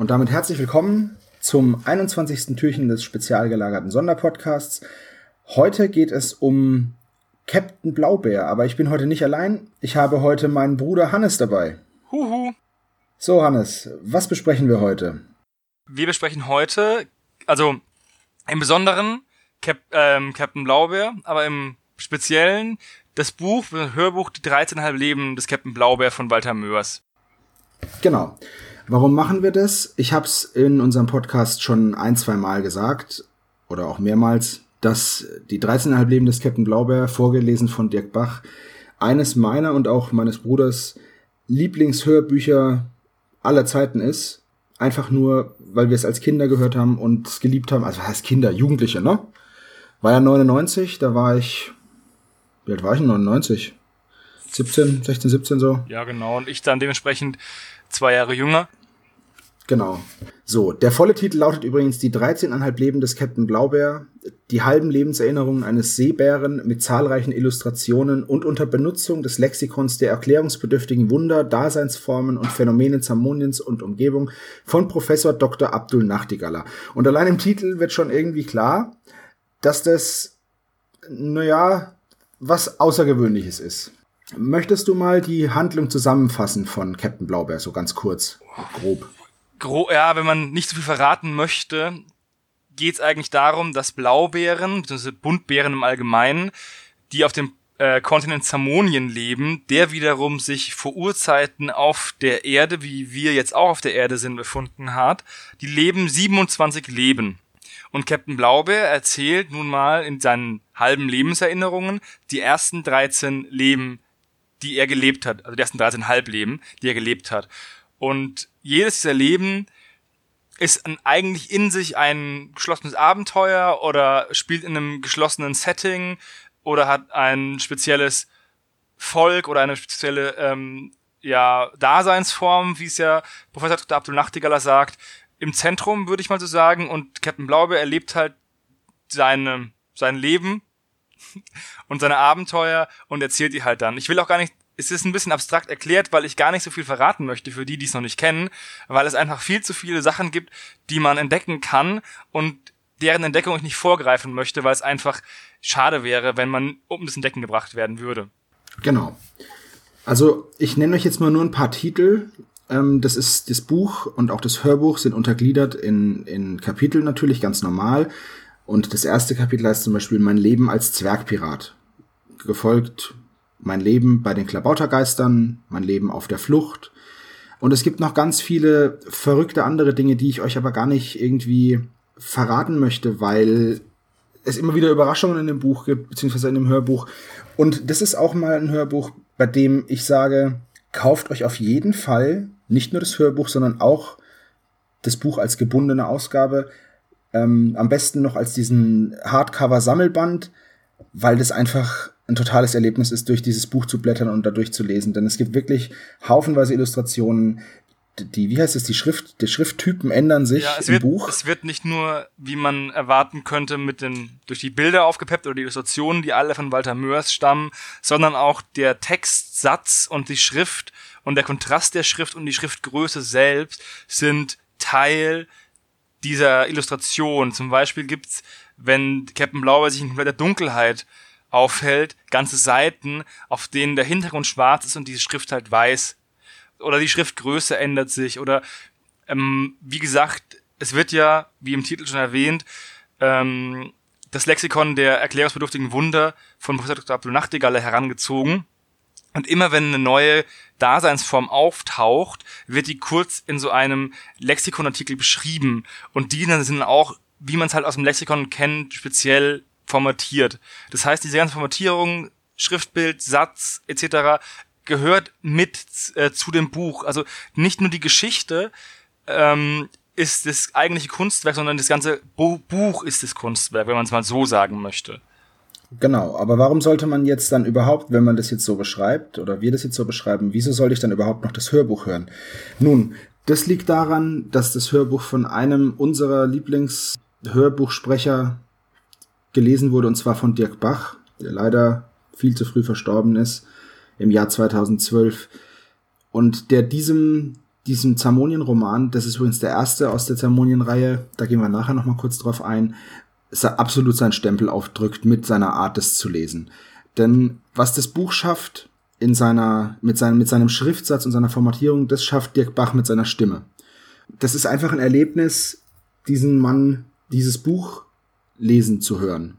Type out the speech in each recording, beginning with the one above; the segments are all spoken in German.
Und damit herzlich willkommen zum 21. Türchen des spezial gelagerten Sonderpodcasts. Heute geht es um Captain Blaubeer, aber ich bin heute nicht allein. Ich habe heute meinen Bruder Hannes dabei. Huhu. So, Hannes, was besprechen wir heute? Wir besprechen heute, also im Besonderen Cap ähm, Captain Blaubeer, aber im Speziellen das Buch, das Hörbuch Die 13,5 Leben des Captain Blaubeer von Walter Mörs. Genau. Warum machen wir das? Ich habe es in unserem Podcast schon ein, zwei Mal gesagt oder auch mehrmals, dass die 13,5 Leben des Captain Blaubeer, vorgelesen von Dirk Bach, eines meiner und auch meines Bruders Lieblingshörbücher aller Zeiten ist. Einfach nur, weil wir es als Kinder gehört haben und es geliebt haben. Also heißt Kinder, Jugendliche, ne? War ja 99, da war ich, wie alt war ich? 99? 17, 16, 17 so. Ja, genau. Und ich dann dementsprechend zwei Jahre jünger. Genau. So, der volle Titel lautet übrigens Die 13,5 Leben des Captain Blaubeer, die halben Lebenserinnerungen eines Seebären mit zahlreichen Illustrationen und unter Benutzung des Lexikons der erklärungsbedürftigen Wunder, Daseinsformen und Phänomene Zamoniens und Umgebung von Professor Dr. Abdul Nachtigaller. Und allein im Titel wird schon irgendwie klar, dass das, naja, was Außergewöhnliches ist. Möchtest du mal die Handlung zusammenfassen von Captain Blaubeer, so ganz kurz, grob? Ja, wenn man nicht so viel verraten möchte, geht es eigentlich darum, dass Blaubeeren, bzw. Buntbeeren im Allgemeinen, die auf dem äh, Kontinent Zamonien leben, der wiederum sich vor Urzeiten auf der Erde, wie wir jetzt auch auf der Erde sind, befunden hat, die leben 27 Leben. Und Captain Blaubeer erzählt nun mal in seinen halben Lebenserinnerungen die ersten 13 Leben, die er gelebt hat, also die ersten 13 Halbleben, die er gelebt hat. Und jedes dieser Leben ist ein, eigentlich in sich ein geschlossenes Abenteuer oder spielt in einem geschlossenen Setting oder hat ein spezielles Volk oder eine spezielle ähm, ja, Daseinsform, wie es ja Professor Dr. Abdul Nachtigaller sagt, im Zentrum, würde ich mal so sagen. Und Captain Blaubeer erlebt halt seine, sein Leben und seine Abenteuer und erzählt die halt dann. Ich will auch gar nicht es ist ein bisschen abstrakt erklärt, weil ich gar nicht so viel verraten möchte für die, die es noch nicht kennen, weil es einfach viel zu viele Sachen gibt, die man entdecken kann und deren Entdeckung ich nicht vorgreifen möchte, weil es einfach schade wäre, wenn man um das Entdecken gebracht werden würde. Genau. Also ich nenne euch jetzt mal nur ein paar Titel. Ähm, das ist das Buch und auch das Hörbuch sind untergliedert in, in Kapitel natürlich ganz normal. Und das erste Kapitel heißt zum Beispiel Mein Leben als Zwergpirat. Gefolgt mein Leben bei den Klabautergeistern, mein Leben auf der Flucht. Und es gibt noch ganz viele verrückte andere Dinge, die ich euch aber gar nicht irgendwie verraten möchte, weil es immer wieder Überraschungen in dem Buch gibt, beziehungsweise in dem Hörbuch. Und das ist auch mal ein Hörbuch, bei dem ich sage, kauft euch auf jeden Fall nicht nur das Hörbuch, sondern auch das Buch als gebundene Ausgabe. Ähm, am besten noch als diesen Hardcover-Sammelband, weil das einfach ein totales Erlebnis ist, durch dieses Buch zu blättern und dadurch zu lesen. Denn es gibt wirklich haufenweise Illustrationen, die, wie heißt es, die Schrift, die Schrifttypen ändern sich ja, im wird, Buch. Es wird nicht nur, wie man erwarten könnte, mit den, durch die Bilder aufgepeppt oder die Illustrationen, die alle von Walter Mörs stammen, sondern auch der Textsatz und die Schrift und der Kontrast der Schrift und die Schriftgröße selbst sind Teil dieser Illustration. Zum Beispiel gibt's, wenn Captain Blauer sich in kompletter Dunkelheit auffällt, ganze Seiten, auf denen der Hintergrund schwarz ist und die Schrift halt weiß. Oder die Schriftgröße ändert sich. Oder ähm, wie gesagt, es wird ja, wie im Titel schon erwähnt, ähm, das Lexikon der erklärungsbedürftigen Wunder von Professor Dr. Abdul Nachtigalle herangezogen. Und immer wenn eine neue Daseinsform auftaucht, wird die kurz in so einem Lexikonartikel beschrieben. Und die dann sind auch, wie man es halt aus dem Lexikon kennt, speziell formatiert. Das heißt, diese ganze Formatierung, Schriftbild, Satz etc. gehört mit äh, zu dem Buch. Also nicht nur die Geschichte ähm, ist das eigentliche Kunstwerk, sondern das ganze Bu Buch ist das Kunstwerk, wenn man es mal so sagen möchte. Genau, aber warum sollte man jetzt dann überhaupt, wenn man das jetzt so beschreibt oder wir das jetzt so beschreiben, wieso soll ich dann überhaupt noch das Hörbuch hören? Nun, das liegt daran, dass das Hörbuch von einem unserer Lieblingshörbuchsprecher gelesen wurde, und zwar von Dirk Bach, der leider viel zu früh verstorben ist im Jahr 2012 und der diesem diesem Zamonien-Roman, das ist übrigens der erste aus der Zamonien-Reihe, da gehen wir nachher noch mal kurz drauf ein, absolut seinen Stempel aufdrückt mit seiner Art, das zu lesen. Denn was das Buch schafft in seiner, mit seinem, mit seinem Schriftsatz und seiner Formatierung, das schafft Dirk Bach mit seiner Stimme. Das ist einfach ein Erlebnis, diesen Mann, dieses Buch lesen zu hören.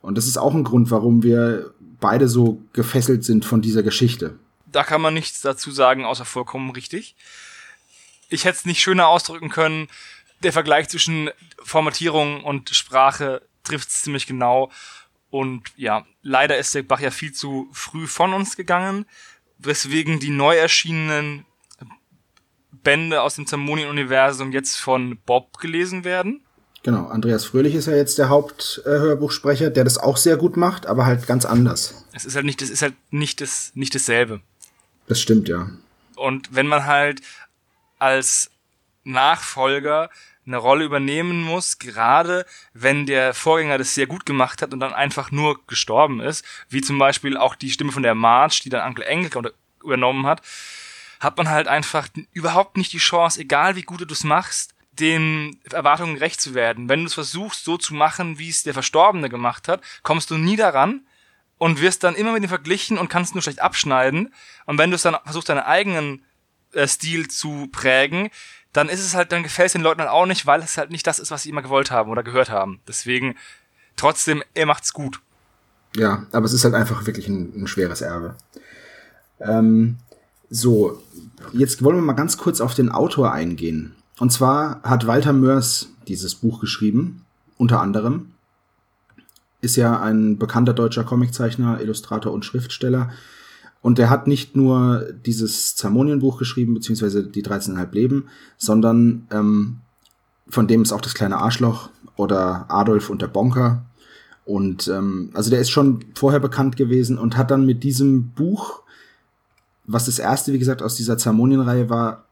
Und das ist auch ein Grund, warum wir beide so gefesselt sind von dieser Geschichte. Da kann man nichts dazu sagen, außer vollkommen richtig. Ich hätte es nicht schöner ausdrücken können. Der Vergleich zwischen Formatierung und Sprache trifft es ziemlich genau. Und ja, leider ist der Bach ja viel zu früh von uns gegangen, weswegen die neu erschienenen Bände aus dem Zermonien-Universum jetzt von Bob gelesen werden. Genau, Andreas Fröhlich ist ja jetzt der Haupthörbuchsprecher, der das auch sehr gut macht, aber halt ganz anders. Es ist halt nicht, das ist halt nicht das, nicht dasselbe. Das stimmt, ja. Und wenn man halt als Nachfolger eine Rolle übernehmen muss, gerade wenn der Vorgänger das sehr gut gemacht hat und dann einfach nur gestorben ist, wie zum Beispiel auch die Stimme von der March, die dann Uncle Engelke übernommen hat, hat man halt einfach überhaupt nicht die Chance, egal wie gut du es machst, den Erwartungen gerecht zu werden. Wenn du es versuchst, so zu machen, wie es der Verstorbene gemacht hat, kommst du nie daran und wirst dann immer mit ihm verglichen und kannst nur schlecht abschneiden. Und wenn du es dann versuchst, deinen eigenen äh, Stil zu prägen, dann ist es halt, dann gefällt es den Leuten halt auch nicht, weil es halt nicht das ist, was sie immer gewollt haben oder gehört haben. Deswegen, trotzdem, er macht's gut. Ja, aber es ist halt einfach wirklich ein, ein schweres Erbe. Ähm, so, jetzt wollen wir mal ganz kurz auf den Autor eingehen. Und zwar hat Walter Mörs dieses Buch geschrieben, unter anderem. Ist ja ein bekannter deutscher Comiczeichner, Illustrator und Schriftsteller. Und er hat nicht nur dieses Zermonienbuch geschrieben, beziehungsweise die 13,5 Leben, sondern ähm, von dem ist auch das kleine Arschloch oder Adolf und der Bonker. Und ähm, also der ist schon vorher bekannt gewesen und hat dann mit diesem Buch, was das erste, wie gesagt, aus dieser Zermonienreihe war,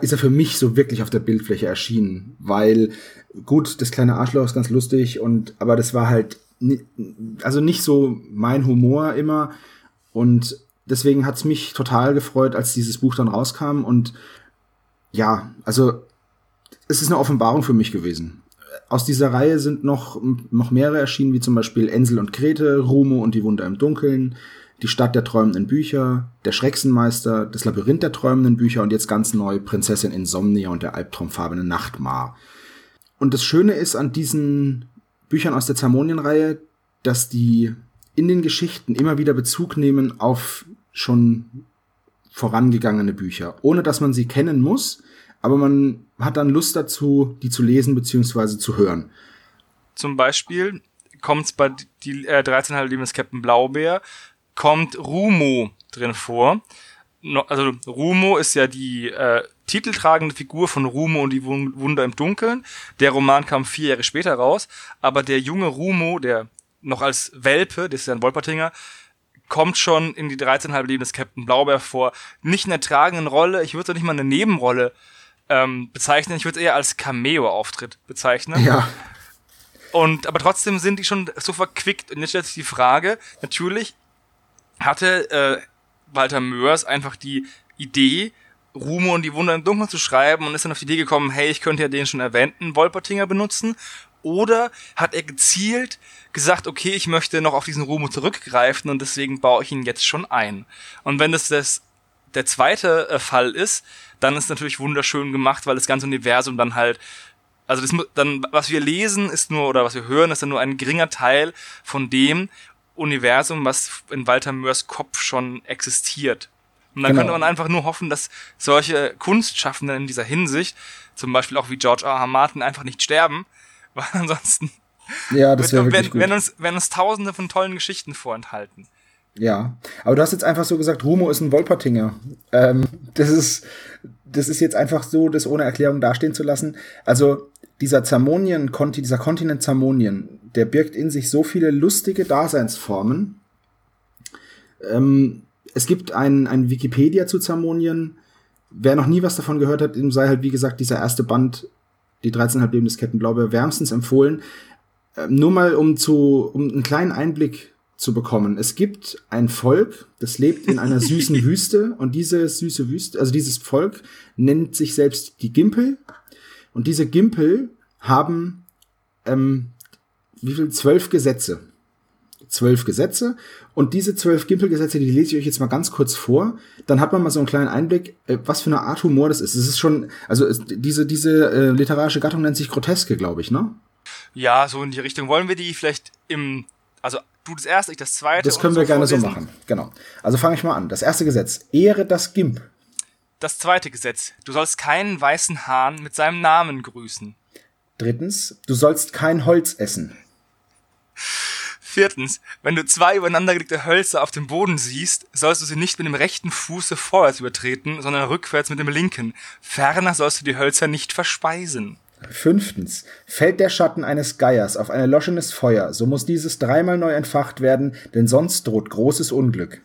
ist er für mich so wirklich auf der Bildfläche erschienen, weil gut, das kleine Arschloch ist ganz lustig und aber das war halt also nicht so mein Humor immer. Und deswegen hat's mich total gefreut, als dieses Buch dann rauskam. Und ja, also es ist eine Offenbarung für mich gewesen. Aus dieser Reihe sind noch, noch mehrere erschienen, wie zum Beispiel Ensel und Grete, Rumo und die Wunder im Dunkeln, die Stadt der träumenden Bücher, der Schrecksenmeister, das Labyrinth der träumenden Bücher und jetzt ganz neu Prinzessin Insomnia und der albtraumfarbene Nachtmar. Und das Schöne ist an diesen Büchern aus der Zermonien-Reihe, dass die in den Geschichten immer wieder Bezug nehmen auf schon vorangegangene Bücher, ohne dass man sie kennen muss, aber man hat dann Lust dazu, die zu lesen bzw. zu hören. Zum Beispiel kommt es bei die äh, 13 Leben des Captain Blaubeer, kommt Rumo drin vor. Also Rumo ist ja die äh, titeltragende Figur von Rumo und die Wunder im Dunkeln. Der Roman kam vier Jahre später raus, aber der junge Rumo, der noch als Welpe, das ist ja ein Wolpertinger, kommt schon in die 13,5 Leben des Captain Blaubeer vor. Nicht in der tragenden Rolle, ich würde es nicht mal eine Nebenrolle ähm, bezeichnen, ich würde es eher als Cameo-Auftritt bezeichnen. Ja. Und, aber trotzdem sind die schon so verquickt. Und jetzt stellt sich die Frage, natürlich hatte äh, Walter Mörs einfach die Idee, Rumo und die Wunder im Dunkeln zu schreiben und ist dann auf die Idee gekommen, hey, ich könnte ja den schon erwähnten Wolpertinger benutzen. Oder hat er gezielt gesagt, okay, ich möchte noch auf diesen Rumo zurückgreifen und deswegen baue ich ihn jetzt schon ein. Und wenn das, das der zweite äh, Fall ist, dann ist natürlich wunderschön gemacht, weil das ganze Universum dann halt also das, dann, was wir lesen, ist nur, oder was wir hören, ist dann nur ein geringer Teil von dem Universum, was in Walter Mörs Kopf schon existiert. Und dann genau. könnte man einfach nur hoffen, dass solche Kunstschaffenden in dieser Hinsicht, zum Beispiel auch wie George R. R. Martin, einfach nicht sterben, weil ansonsten ja, das wird, werden, werden, uns, werden uns tausende von tollen Geschichten vorenthalten. Ja, aber du hast jetzt einfach so gesagt, Rumo ist ein Wolpertinger. Ähm, das ist, das ist jetzt einfach so, das ohne Erklärung dastehen zu lassen. Also dieser Zamonien, dieser Kontinent Zamonien, der birgt in sich so viele lustige Daseinsformen. Ähm, es gibt ein, ein Wikipedia zu Zamonien. Wer noch nie was davon gehört hat, dem sei halt, wie gesagt, dieser erste Band, die 13,5 Leben des Kettenblaube, wärmstens empfohlen. Ähm, nur mal, um zu, um einen kleinen Einblick zu bekommen. Es gibt ein Volk, das lebt in einer süßen Wüste und diese süße Wüste, also dieses Volk nennt sich selbst die Gimpel und diese Gimpel haben ähm, wie viel? Zwölf Gesetze. Zwölf Gesetze und diese zwölf Gimpelgesetze, die lese ich euch jetzt mal ganz kurz vor. Dann hat man mal so einen kleinen Einblick, äh, was für eine Art Humor das ist. Es ist schon, also es, diese diese äh, literarische Gattung nennt sich Groteske, glaube ich, ne? Ja, so in die Richtung. Wollen wir die vielleicht im, also du das erste, ich das zweite. Das können wir so gerne vorlesen. so machen. Genau. Also fange ich mal an. Das erste Gesetz. Ehre das Gimp. Das zweite Gesetz. Du sollst keinen weißen Hahn mit seinem Namen grüßen. Drittens. Du sollst kein Holz essen. Viertens, wenn du zwei übereinandergelegte Hölzer auf dem Boden siehst, sollst du sie nicht mit dem rechten Fuße vorwärts übertreten, sondern rückwärts mit dem linken. Ferner sollst du die Hölzer nicht verspeisen. Fünftens. Fällt der Schatten eines Geiers auf ein erloschenes Feuer, so muss dieses dreimal neu entfacht werden, denn sonst droht großes Unglück.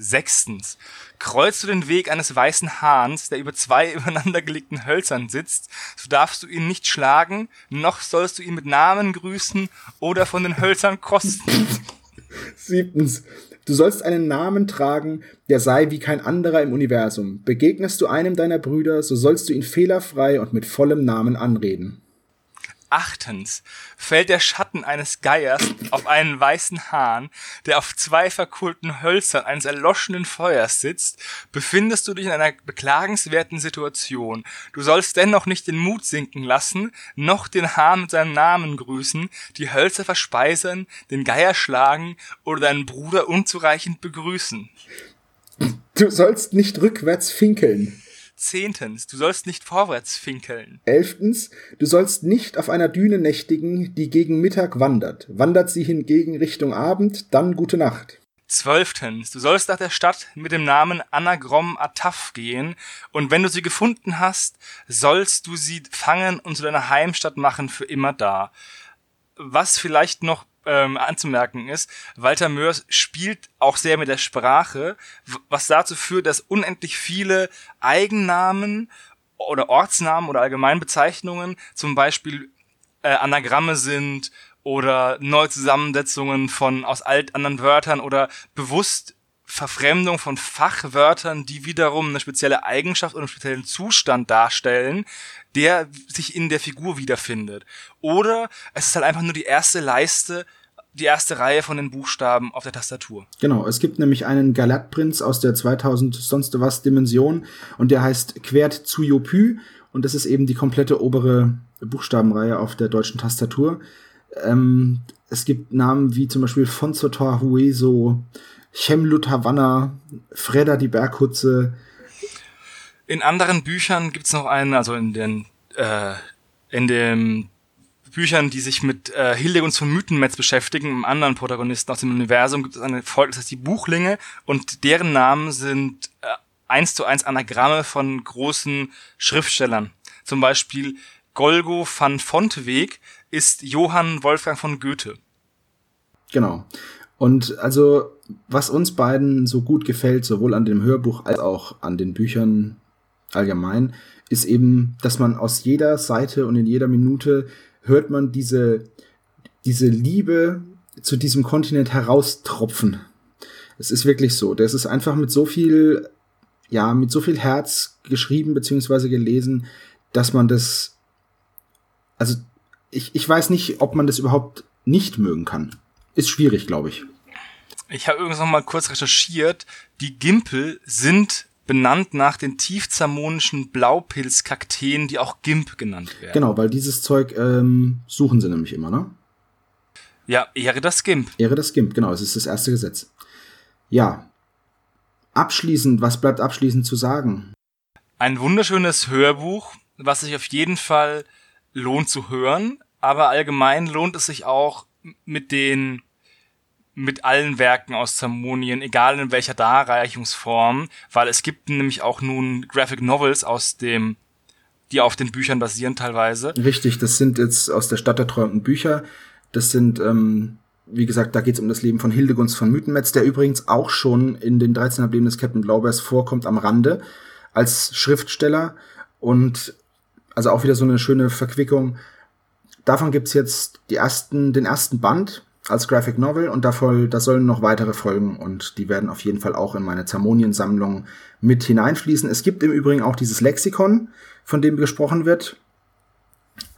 Sechstens. Kreuzst du den Weg eines weißen Hahns, der über zwei übereinandergelegten Hölzern sitzt, so darfst du ihn nicht schlagen, noch sollst du ihn mit Namen grüßen oder von den Hölzern kosten. Siebtens. Du sollst einen Namen tragen, der sei wie kein anderer im Universum. Begegnest du einem deiner Brüder, so sollst du ihn fehlerfrei und mit vollem Namen anreden. Achtens fällt der Schatten eines Geiers auf einen weißen Hahn, der auf zwei verkohlten Hölzern eines erloschenen Feuers sitzt, befindest du dich in einer beklagenswerten Situation. Du sollst dennoch nicht den Mut sinken lassen, noch den Hahn mit seinem Namen grüßen, die Hölzer verspeisen, den Geier schlagen oder deinen Bruder unzureichend begrüßen. Du sollst nicht rückwärts finkeln. Zehntens, du sollst nicht vorwärts finkeln. Elftens, du sollst nicht auf einer Düne nächtigen, die gegen Mittag wandert. Wandert sie hingegen Richtung Abend, dann gute Nacht. Zwölftens, du sollst nach der Stadt mit dem Namen Anagrom Ataf gehen, und wenn du sie gefunden hast, sollst du sie fangen und zu deiner Heimstatt machen für immer da. Was vielleicht noch ähm, anzumerken ist, Walter Mörs spielt auch sehr mit der Sprache, was dazu führt, dass unendlich viele Eigennamen oder Ortsnamen oder Allgemeinbezeichnungen zum Beispiel äh, Anagramme sind oder Neuzusammensetzungen von aus alt anderen Wörtern oder bewusst Verfremdung von Fachwörtern, die wiederum eine spezielle Eigenschaft oder einen speziellen Zustand darstellen, der sich in der Figur wiederfindet. Oder es ist halt einfach nur die erste Leiste, die erste Reihe von den Buchstaben auf der Tastatur. Genau, es gibt nämlich einen Galatprinz aus der 2000 sonst was Dimension und der heißt Quert Tsuyopü und das ist eben die komplette obere Buchstabenreihe auf der deutschen Tastatur. Ähm, es gibt Namen wie zum Beispiel Fonsotor Hueso, Chemlut Havanna, Freda die Berghutze. In anderen Büchern gibt's noch einen, also in den äh, in dem Büchern, die sich mit äh, Hildegunst von Mythenmetz beschäftigen, einem anderen Protagonisten aus dem Universum, gibt es eine Folge, das heißt die Buchlinge, und deren Namen sind äh, eins zu eins Anagramme von großen Schriftstellern. Zum Beispiel Golgo van Fontweg ist Johann Wolfgang von Goethe. Genau. Und also, was uns beiden so gut gefällt, sowohl an dem Hörbuch als auch an den Büchern allgemein, ist eben, dass man aus jeder Seite und in jeder Minute hört man diese, diese Liebe zu diesem Kontinent heraustropfen. Es ist wirklich so. Das ist einfach mit so viel, ja, mit so viel Herz geschrieben bzw. gelesen, dass man das, also ich, ich weiß nicht, ob man das überhaupt nicht mögen kann. Ist schwierig, glaube ich. Ich habe übrigens noch mal kurz recherchiert. Die Gimpel sind benannt nach den tiefzermonischen Blaupilzkakteen, die auch Gimp genannt werden. Genau, weil dieses Zeug ähm, suchen sie nämlich immer, ne? Ja, Ehre das Gimp. Ehre das Gimp, genau, das ist das erste Gesetz. Ja. Abschließend, was bleibt abschließend zu sagen? Ein wunderschönes Hörbuch, was sich auf jeden Fall lohnt zu hören, aber allgemein lohnt es sich auch mit den mit allen Werken aus Zamonien, egal in welcher Darreichungsform, weil es gibt nämlich auch nun Graphic Novels aus dem, die auf den Büchern basieren teilweise. Richtig, das sind jetzt aus der Stadt der träumenden Bücher. Das sind, ähm, wie gesagt, da geht es um das Leben von Hildegunst von Mythenmetz, der übrigens auch schon in den 13 Leben des Captain Blaubeers vorkommt am Rande als Schriftsteller und also auch wieder so eine schöne Verquickung. Davon gibt's jetzt die ersten, den ersten Band als Graphic Novel und davon, da sollen noch weitere folgen und die werden auf jeden Fall auch in meine Zamonien-Sammlung mit hineinfließen. Es gibt im Übrigen auch dieses Lexikon, von dem gesprochen wird,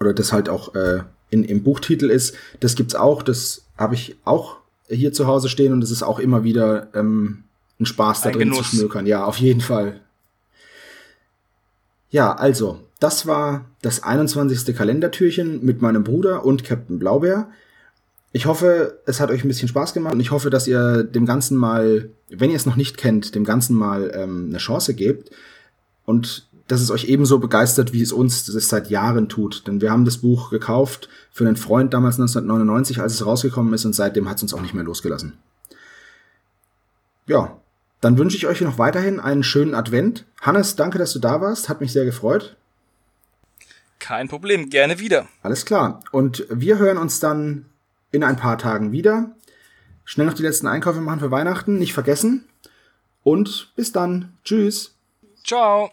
oder das halt auch äh, in, im Buchtitel ist. Das gibt's auch, das habe ich auch hier zu Hause stehen und es ist auch immer wieder ähm, ein Spaß da Ein drin Genuss. zu schmökern. Ja, auf jeden Fall. Ja, also, das war das 21. Kalendertürchen mit meinem Bruder und Captain Blaubeer. Ich hoffe, es hat euch ein bisschen Spaß gemacht und ich hoffe, dass ihr dem Ganzen mal, wenn ihr es noch nicht kennt, dem Ganzen mal ähm, eine Chance gebt und dass es euch ebenso begeistert, wie es uns das seit Jahren tut. Denn wir haben das Buch gekauft für einen Freund damals 1999, als es rausgekommen ist und seitdem hat es uns auch nicht mehr losgelassen. Ja, dann wünsche ich euch noch weiterhin einen schönen Advent. Hannes, danke, dass du da warst. Hat mich sehr gefreut. Kein Problem, gerne wieder. Alles klar. Und wir hören uns dann in ein paar Tagen wieder. Schnell noch die letzten Einkäufe machen für Weihnachten, nicht vergessen. Und bis dann. Tschüss. Ciao.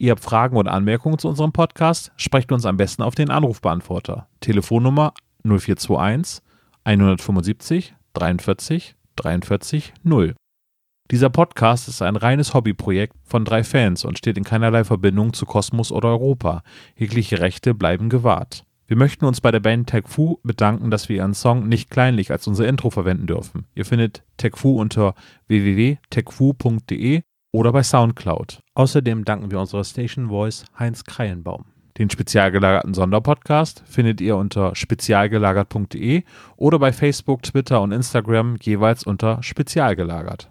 Ihr habt Fragen oder Anmerkungen zu unserem Podcast? Sprecht uns am besten auf den Anrufbeantworter. Telefonnummer 0421 175 43 43 0. Dieser Podcast ist ein reines Hobbyprojekt von drei Fans und steht in keinerlei Verbindung zu Kosmos oder Europa. Jegliche Rechte bleiben gewahrt. Wir möchten uns bei der Band Tech bedanken, dass wir ihren Song nicht kleinlich als unser Intro verwenden dürfen. Ihr findet Tech unter www.techfu.de oder bei Soundcloud. Außerdem danken wir unserer Station Voice Heinz Kreienbaum. Den spezial gelagerten Sonderpodcast findet ihr unter spezialgelagert.de oder bei Facebook, Twitter und Instagram jeweils unter spezialgelagert.